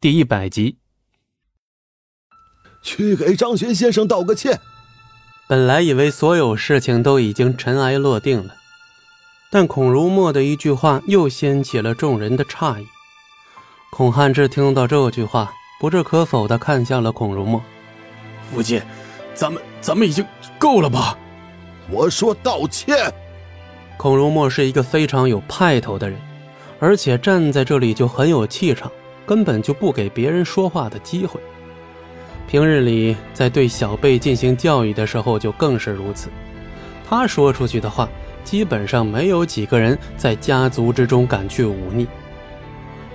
第一百集。去给张玄先生道个歉。本来以为所有事情都已经尘埃落定了，但孔如墨的一句话又掀起了众人的诧异。孔汉志听到这句话，不置可否的看向了孔如墨：“父亲，咱们咱们已经够了吧？”我说道歉。孔如墨是一个非常有派头的人，而且站在这里就很有气场，根本就不给别人说话的机会。平日里在对小辈进行教育的时候就更是如此。他说出去的话，基本上没有几个人在家族之中敢去忤逆。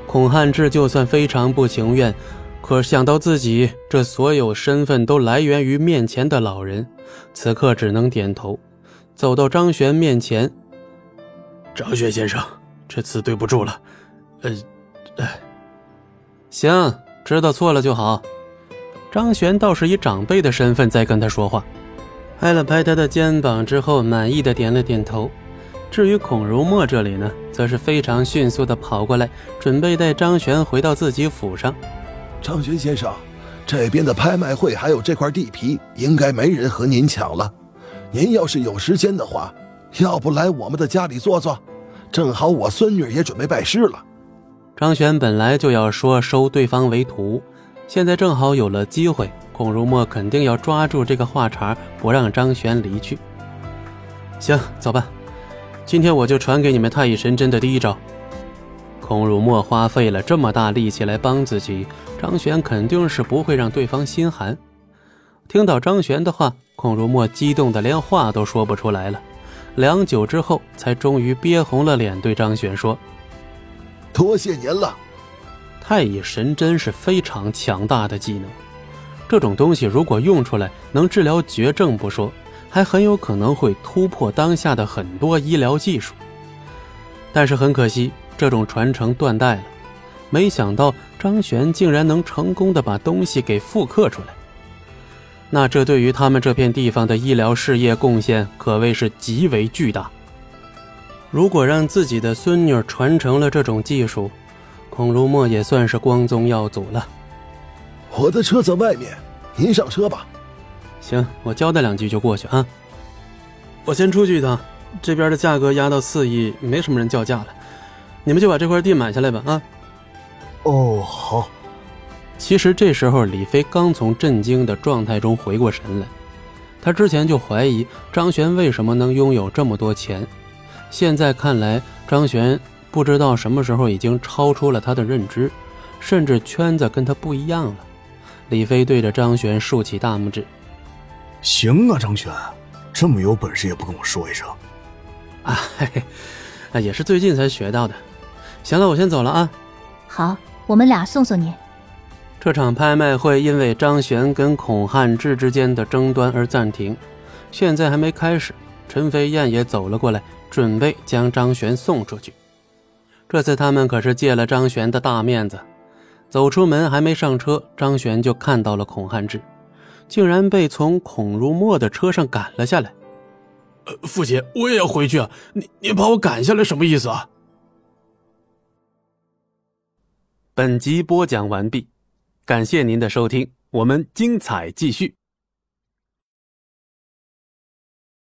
孔汉志就算非常不情愿，可想到自己这所有身份都来源于面前的老人，此刻只能点头，走到张璇面前。张璇先生，这次对不住了。呃，哎，行，知道错了就好。张璇倒是以长辈的身份在跟他说话，拍了拍他的肩膀之后，满意的点了点头。至于孔如墨这里呢，则是非常迅速的跑过来，准备带张璇回到自己府上。张璇先生，这边的拍卖会还有这块地皮，应该没人和您抢了。您要是有时间的话，要不来我们的家里坐坐？正好我孙女也准备拜师了。张璇本来就要说收对方为徒，现在正好有了机会，孔如墨肯定要抓住这个话茬，不让张璇离去。行，走吧。今天我就传给你们太乙神针的第一招。孔如墨花费了这么大力气来帮自己，张璇肯定是不会让对方心寒。听到张璇的话，孔如墨激动的连话都说不出来了。良久之后，才终于憋红了脸，对张璇说：“多谢您了。”太乙神针是非常强大的技能，这种东西如果用出来，能治疗绝症不说。还很有可能会突破当下的很多医疗技术，但是很可惜，这种传承断代了。没想到张璇竟然能成功的把东西给复刻出来，那这对于他们这片地方的医疗事业贡献可谓是极为巨大。如果让自己的孙女传承了这种技术，孔如墨也算是光宗耀祖了。我的车在外面，您上车吧。行，我交代两句就过去啊。我先出去一趟，这边的价格压到四亿，没什么人叫价了，你们就把这块地买下来吧啊。哦，好。其实这时候李飞刚从震惊的状态中回过神来，他之前就怀疑张璇为什么能拥有这么多钱，现在看来张璇不知道什么时候已经超出了他的认知，甚至圈子跟他不一样了。李飞对着张璇竖起大拇指。行啊，张璇，这么有本事也不跟我说一声，啊，嘿嘿，啊，也是最近才学到的。行了，我先走了啊。好，我们俩送送你。这场拍卖会因为张璇跟孔汉志之间的争端而暂停，现在还没开始。陈飞燕也走了过来，准备将张璇送出去。这次他们可是借了张璇的大面子。走出门还没上车，张璇就看到了孔汉志。竟然被从孔如墨的车上赶了下来。呃，父亲，我也要回去啊！你你把我赶下来什么意思啊？本集播讲完毕，感谢您的收听，我们精彩继续。